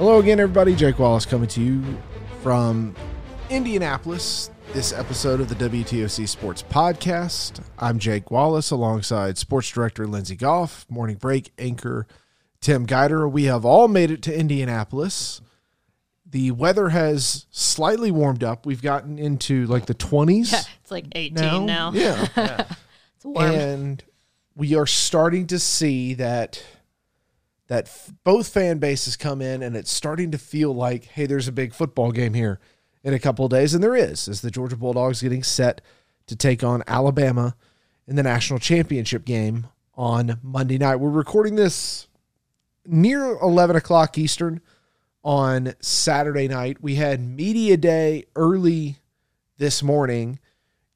Hello again, everybody. Jake Wallace coming to you from Indianapolis. This episode of the WTOC Sports Podcast. I'm Jake Wallace alongside Sports Director Lindsey Goff, Morning Break anchor Tim Guider. We have all made it to Indianapolis. The weather has slightly warmed up. We've gotten into like the 20s. Yeah, it's like 18 now. Yeah. It's warm. and we are starting to see that that f- both fan bases come in and it's starting to feel like hey there's a big football game here in a couple of days and there is as the georgia bulldogs getting set to take on alabama in the national championship game on monday night we're recording this near 11 o'clock eastern on saturday night we had media day early this morning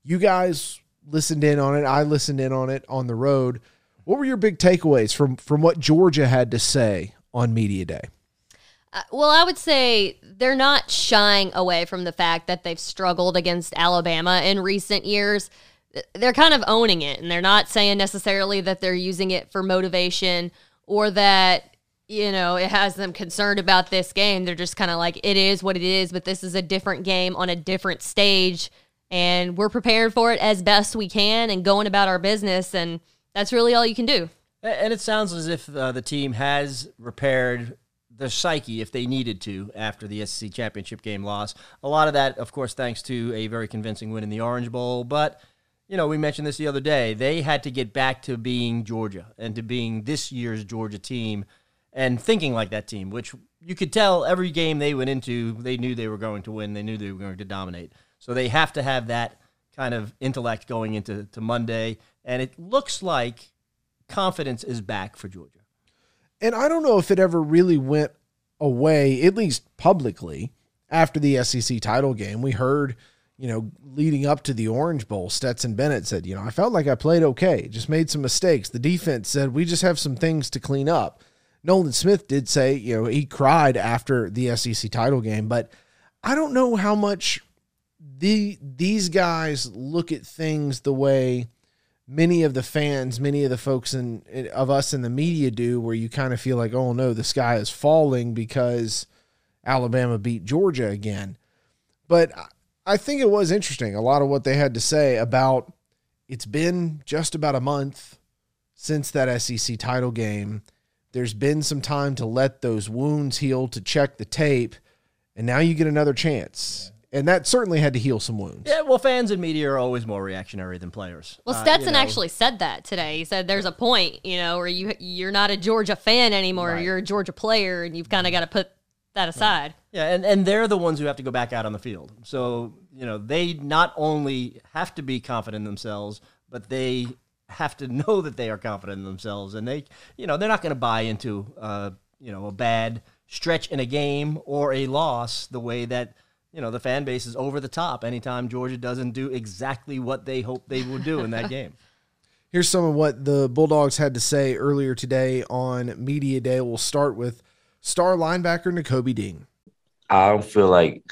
you guys listened in on it. I listened in on it on the road. What were your big takeaways from from what Georgia had to say on media day? Uh, well, I would say they're not shying away from the fact that they've struggled against Alabama in recent years. They're kind of owning it, and they're not saying necessarily that they're using it for motivation or that you know it has them concerned about this game. They're just kind of like it is what it is, but this is a different game on a different stage, and we're preparing for it as best we can and going about our business, and that's really all you can do. And it sounds as if uh, the team has repaired their psyche if they needed to after the SEC championship game loss. A lot of that, of course, thanks to a very convincing win in the Orange Bowl. But, you know, we mentioned this the other day. They had to get back to being Georgia and to being this year's Georgia team and thinking like that team, which you could tell every game they went into, they knew they were going to win. They knew they were going to dominate. So they have to have that kind of intellect going into to Monday. And it looks like confidence is back for Georgia. And I don't know if it ever really went away, at least publicly, after the SEC title game. We heard, you know, leading up to the Orange Bowl, Stetson Bennett said, you know, I felt like I played okay, just made some mistakes. The defense said, we just have some things to clean up. Nolan Smith did say, you know, he cried after the SEC title game, but I don't know how much the these guys look at things the way many of the fans, many of the folks in of us in the media do, where you kind of feel like, oh no, the sky is falling because Alabama beat Georgia again. But I think it was interesting. A lot of what they had to say about it's been just about a month since that SEC title game. There's been some time to let those wounds heal, to check the tape, and now you get another chance. And that certainly had to heal some wounds. Yeah, well, fans and media are always more reactionary than players. Well, Uh, Stetson you know, actually said that today. He said there's a point, you know, where you you're not a Georgia fan anymore. Right. You're a Georgia player, and you've kind of got to put that aside. Yeah, and, and they're the ones who have to go back out on the field. So, you know, they not only have to be confident in themselves, but they have to know that they are confident in themselves. And they, you know, they're not going to buy into, uh, you know, a bad stretch in a game or a loss the way that, you know, the fan base is over the top anytime Georgia doesn't do exactly what they hope they will do in that game. Here's some of what the Bulldogs had to say earlier today on Media Day. We'll start with star linebacker Nakobe Dean. I don't feel like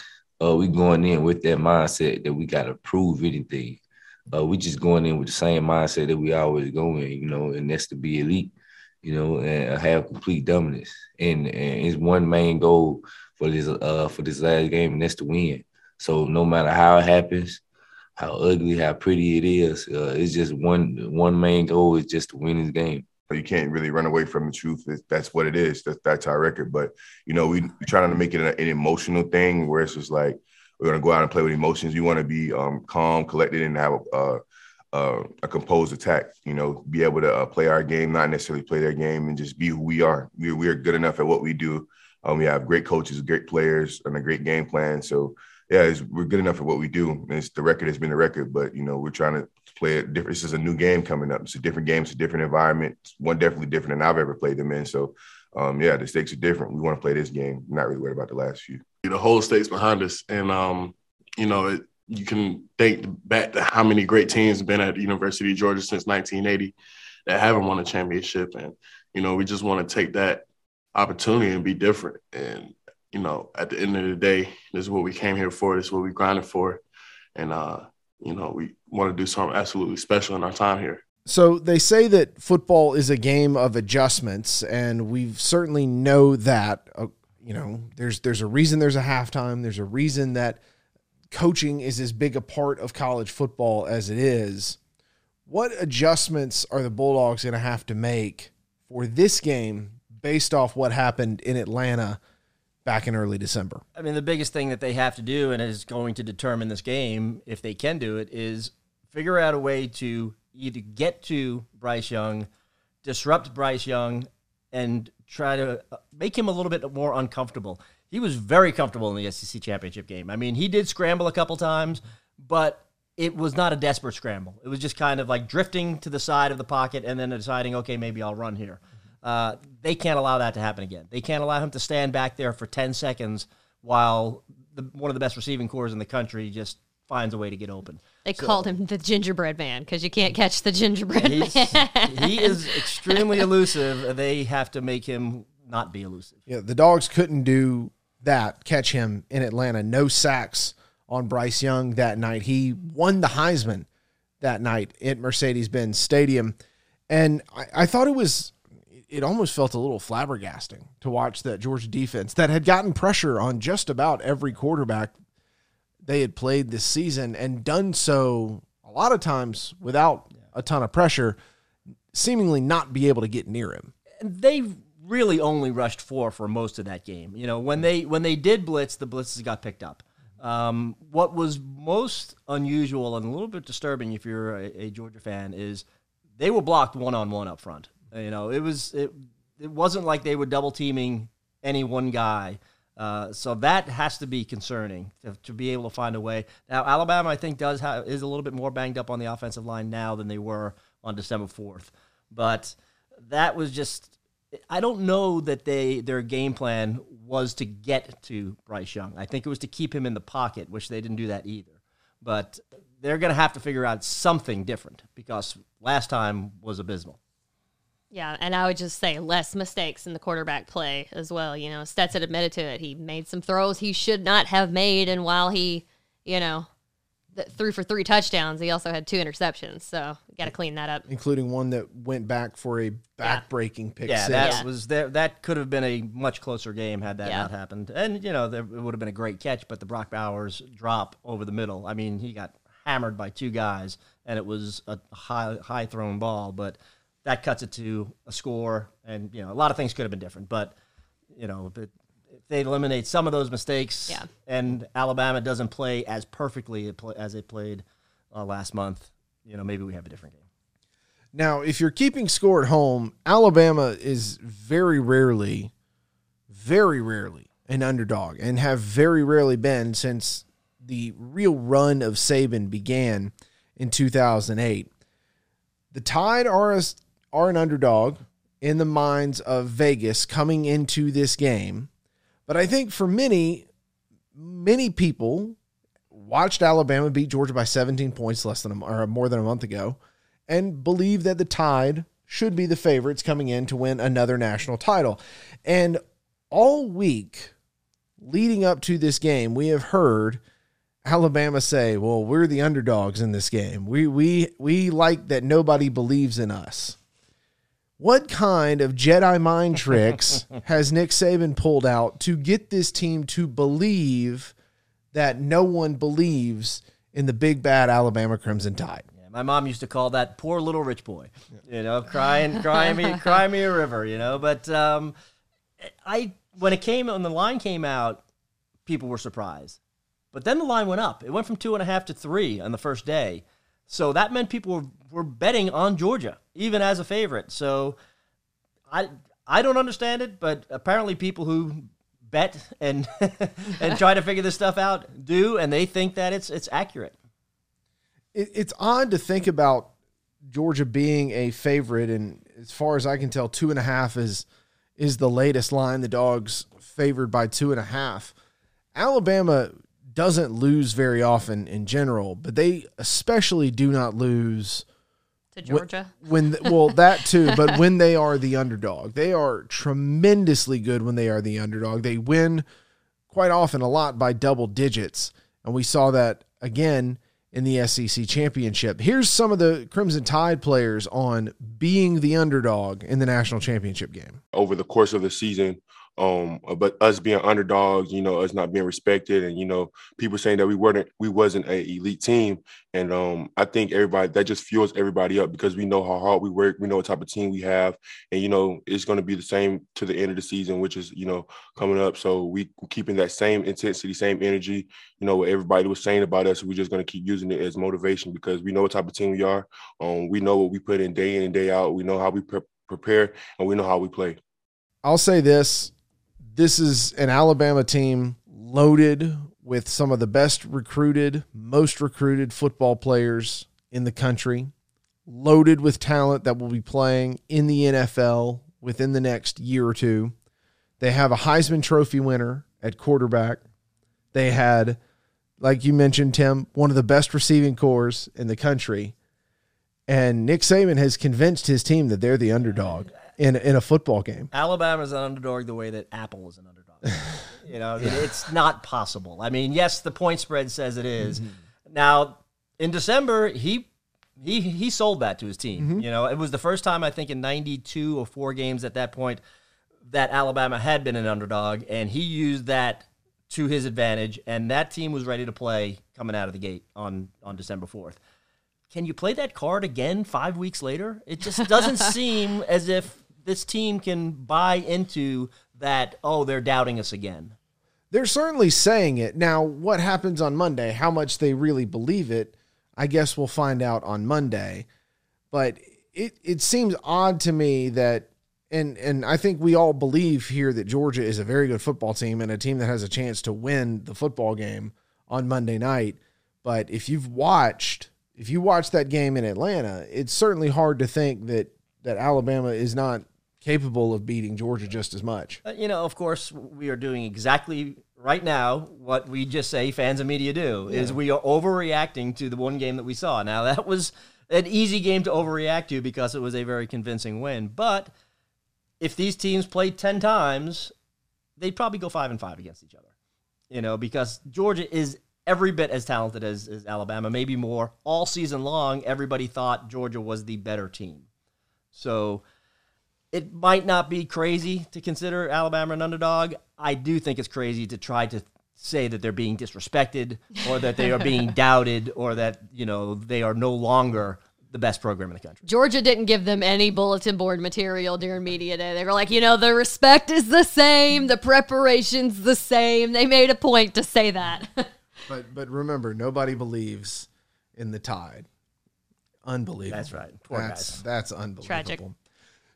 uh, we going in with that mindset that we got to prove anything. Uh, we just going in with the same mindset that we always go in, you know, and that's to be elite, you know, and have complete dominance. And and it's one main goal for this uh for this last game, and that's to win. So no matter how it happens, how ugly, how pretty it is, uh, it's just one one main goal is just to win this game. You can't really run away from the truth. That's what it is. That's, that's our record. But you know, we we trying to make it an, an emotional thing where it's just like we're gonna go out and play with emotions. You want to be um, calm, collected, and have a, uh, uh, a composed attack. You know, be able to uh, play our game, not necessarily play their game, and just be who we are. We we are good enough at what we do. Um, we have great coaches, great players, and a great game plan. So yeah, we're good enough at what we do. It's, the record has been the record, but you know, we're trying to play it different. This is a new game coming up. It's a different game. It's a different environment. It's one definitely different than I've ever played them in. So, um, yeah, the stakes are different. We want to play this game. Not really worried about the last few. the whole state's behind us. And, um, you know, it, you can think back to how many great teams have been at the University of Georgia since 1980 that haven't won a championship. And, you know, we just want to take that opportunity and be different. And, you know, at the end of the day, this is what we came here for. This is what we grinded for. And, uh, you know, we want to do something absolutely special in our time here. So they say that football is a game of adjustments, and we certainly know that uh, you know, there's there's a reason there's a halftime. There's a reason that coaching is as big a part of college football as it is. What adjustments are the Bulldogs going to have to make for this game based off what happened in Atlanta back in early December? I mean, the biggest thing that they have to do, and is going to determine this game, if they can do it, is figure out a way to either get to Bryce Young, disrupt Bryce Young, and try to uh, make him a little bit more uncomfortable. He was very comfortable in the SEC championship game. I mean, he did scramble a couple times, but it was not a desperate scramble. It was just kind of like drifting to the side of the pocket and then deciding, okay, maybe I'll run here. Uh, they can't allow that to happen again. They can't allow him to stand back there for 10 seconds while the, one of the best receiving corps in the country just finds a way to get open. They so, called him the gingerbread man because you can't catch the gingerbread man. he is extremely elusive. They have to make him not be elusive. Yeah, the dogs couldn't do that, catch him in Atlanta. No sacks on Bryce Young that night. He won the Heisman that night at Mercedes Benz Stadium. And I, I thought it was it almost felt a little flabbergasting to watch that Georgia defense that had gotten pressure on just about every quarterback they had played this season and done so a lot of times without a ton of pressure, seemingly not be able to get near him. And they really only rushed four for most of that game. You know, when they when they did blitz, the blitzes got picked up. Um, what was most unusual and a little bit disturbing, if you're a, a Georgia fan, is they were blocked one on one up front. You know, it was it it wasn't like they were double teaming any one guy. Uh, so that has to be concerning to, to, be able to find a way. Now, Alabama, I think, does have, is a little bit more banged up on the offensive line now than they were on December fourth. But that was just I don't know that they their game plan was to get to Bryce Young. I think it was to keep him in the pocket, which they didn't do that either. But they're going to have to figure out something different because last time was abysmal. Yeah, and I would just say less mistakes in the quarterback play as well. You know, Stetson admitted to it. He made some throws he should not have made, and while he, you know, threw for three touchdowns, he also had two interceptions. So got to clean that up, including one that went back for a back-breaking yeah. pick. Yeah, six. that yeah. was there. That could have been a much closer game had that yeah. not happened. And you know, there, it would have been a great catch, but the Brock Bowers drop over the middle. I mean, he got hammered by two guys, and it was a high high thrown ball, but that cuts it to a score. And you know, a lot of things could have been different, but you know, if they eliminate some of those mistakes, yeah. and Alabama doesn't play as perfectly as it played uh, last month, you know, maybe we have a different game. Now, if you're keeping score at home, Alabama is very rarely, very rarely an underdog, and have very rarely been since the real run of Saban began in 2008. The Tide are a are an underdog in the minds of Vegas coming into this game. But I think for many, many people watched Alabama beat Georgia by 17 points less than a, or more than a month ago and believe that the Tide should be the favorites coming in to win another national title. And all week leading up to this game, we have heard Alabama say, "Well, we're the underdogs in this game. We we we like that nobody believes in us." What kind of Jedi mind tricks has Nick Saban pulled out to get this team to believe that no one believes in the big bad Alabama Crimson Tide? Yeah, my mom used to call that poor little rich boy, you know, crying, crying me, cry me a river, you know. But um, I, when it came, when the line came out, people were surprised. But then the line went up. It went from two and a half to three on the first day. So that meant people were, were betting on Georgia, even as a favorite. So I I don't understand it, but apparently people who bet and and try to figure this stuff out do, and they think that it's it's accurate. It, it's odd to think about Georgia being a favorite, and as far as I can tell, two and a half is is the latest line. The dogs favored by two and a half. Alabama doesn't lose very often in general, but they especially do not lose to Georgia. When, when well that too, but when they are the underdog, they are tremendously good when they are the underdog. They win quite often a lot by double digits, and we saw that again in the SEC championship. Here's some of the Crimson Tide players on being the underdog in the national championship game. Over the course of the season, um, but us being underdogs, you know, us not being respected, and you know, people saying that we weren't we wasn't a elite team, and um, I think everybody that just fuels everybody up because we know how hard we work, we know what type of team we have, and you know, it's going to be the same to the end of the season, which is you know coming up. So we keeping that same intensity, same energy, you know, what everybody was saying about us. We're just going to keep using it as motivation because we know what type of team we are. Um, we know what we put in day in and day out. We know how we pre- prepare, and we know how we play. I'll say this this is an Alabama team loaded with some of the best recruited, most recruited football players in the country, loaded with talent that will be playing in the NFL within the next year or two. They have a Heisman Trophy winner at quarterback. They had, like you mentioned, Tim, one of the best receiving corps in the country. And Nick Saban has convinced his team that they're the underdog in in a football game. Alabama's an underdog the way that Apple is an underdog. you know, it's not possible. I mean, yes, the point spread says it is. Mm-hmm. Now, in December, he he he sold that to his team. Mm-hmm. You know, it was the first time I think in 92 or 4 games at that point that Alabama had been an underdog and he used that to his advantage and that team was ready to play coming out of the gate on on December 4th. Can you play that card again 5 weeks later? It just doesn't seem as if this team can buy into that oh they're doubting us again. They're certainly saying it. Now, what happens on Monday, how much they really believe it, I guess we'll find out on Monday. But it it seems odd to me that and and I think we all believe here that Georgia is a very good football team and a team that has a chance to win the football game on Monday night. But if you've watched if you watched that game in Atlanta, it's certainly hard to think that that Alabama is not capable of beating Georgia just as much. You know, of course, we are doing exactly right now what we just say fans and media do is we are overreacting to the one game that we saw. Now that was an easy game to overreact to because it was a very convincing win. But if these teams played ten times, they'd probably go five and five against each other. You know, because Georgia is every bit as talented as, as Alabama, maybe more. All season long, everybody thought Georgia was the better team. So it might not be crazy to consider Alabama an underdog. I do think it's crazy to try to say that they're being disrespected or that they are being doubted or that, you know, they are no longer the best program in the country. Georgia didn't give them any bulletin board material during media day. They were like, you know, the respect is the same, the preparation's the same. They made a point to say that. But but remember, nobody believes in the tide. Unbelievable. That's right. Poor that's, guys. That's unbelievable. Tragic.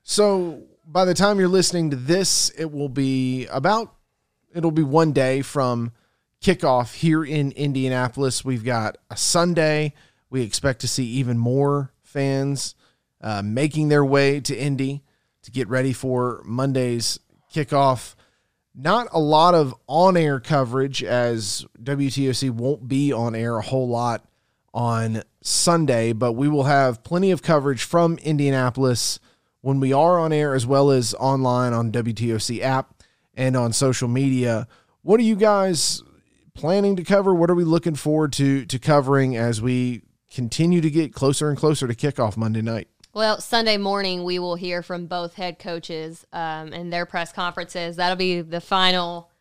So by the time you're listening to this, it will be about it'll be one day from kickoff here in Indianapolis. We've got a Sunday. We expect to see even more fans uh, making their way to Indy to get ready for Monday's kickoff. Not a lot of on air coverage as WTOC won't be on air a whole lot on Sunday, but we will have plenty of coverage from Indianapolis when we are on air as well as online on WTOC app and on social media. What are you guys planning to cover? What are we looking forward to to covering as we continue to get closer and closer to kickoff Monday night? Well, Sunday morning we will hear from both head coaches um, and their press conferences. That'll be the final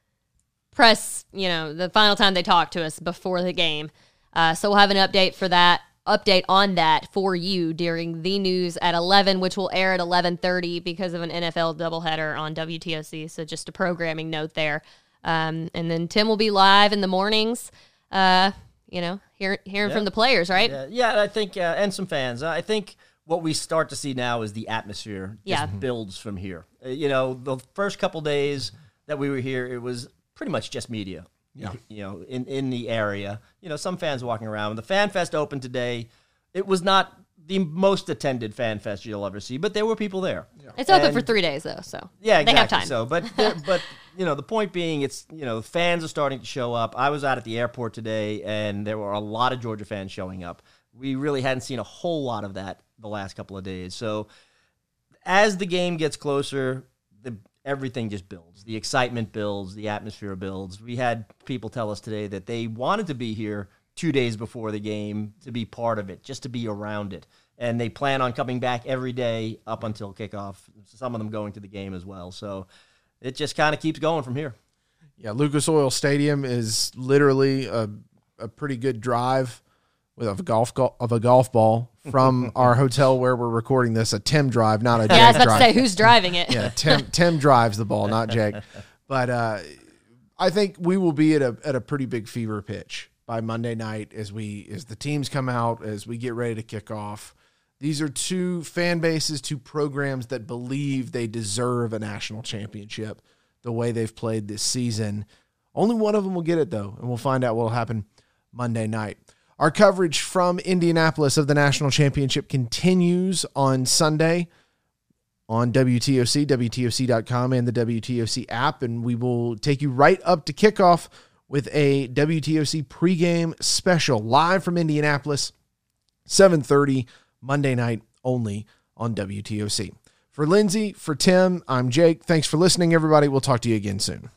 press, you know, the final time they talk to us before the game. Uh, so we'll have an update for that, update on that for you during the news at 11, which will air at 11:30 because of an NFL doubleheader on WTOC. So just a programming note there. Um, and then Tim will be live in the mornings. Uh, you know, hear, hearing from the players, right? Yeah, yeah, I think, uh, and some fans. I think what we start to see now is the atmosphere just Yeah. builds from here. Uh, you know, the first couple days that we were here, it was pretty much just media. Yeah. You know, in, in the area. You know, some fans walking around. When The Fan Fest opened today. It was not the most attended Fan Fest you'll ever see, but there were people there. It's open for three days though, so Yeah, they have time. So, but but you know, the point being, it's you know, fans are starting to show up. I was out at the airport today, and there were a lot of Georgia fans showing up. We really hadn't seen a whole lot of that the last couple of days. So, as the game gets closer, the everything just builds. The excitement builds. The atmosphere builds. We had people tell us today that they wanted to be here two days before the game to be part of it, just to be around it. And they plan on coming back every day up until kickoff. Some of them going to the game as well. So it just kind of keeps going from here. Yeah, Lucas Oil Stadium is literally a, a pretty good drive with a golf go- of a golf ball from our hotel where we're recording this. A Tim drive, not a Yeah, I was Jake about to drive. say who's driving it. yeah, Tim Tim drives the ball, not Jake. But uh, I think we will be at a at a pretty big fever pitch by Monday night as we as the teams come out as we get ready to kick off. These are two fan bases, two programs that believe they deserve a national championship the way they've played this season. Only one of them will get it though, and we'll find out what will happen Monday night. Our coverage from Indianapolis of the national championship continues on Sunday on WTOC, WTOC.com, and the WTOC app. And we will take you right up to kickoff with a WTOC pregame special live from Indianapolis, 7:30 Monday night only on WTOC. For Lindsay, for Tim, I'm Jake. Thanks for listening, everybody. We'll talk to you again soon.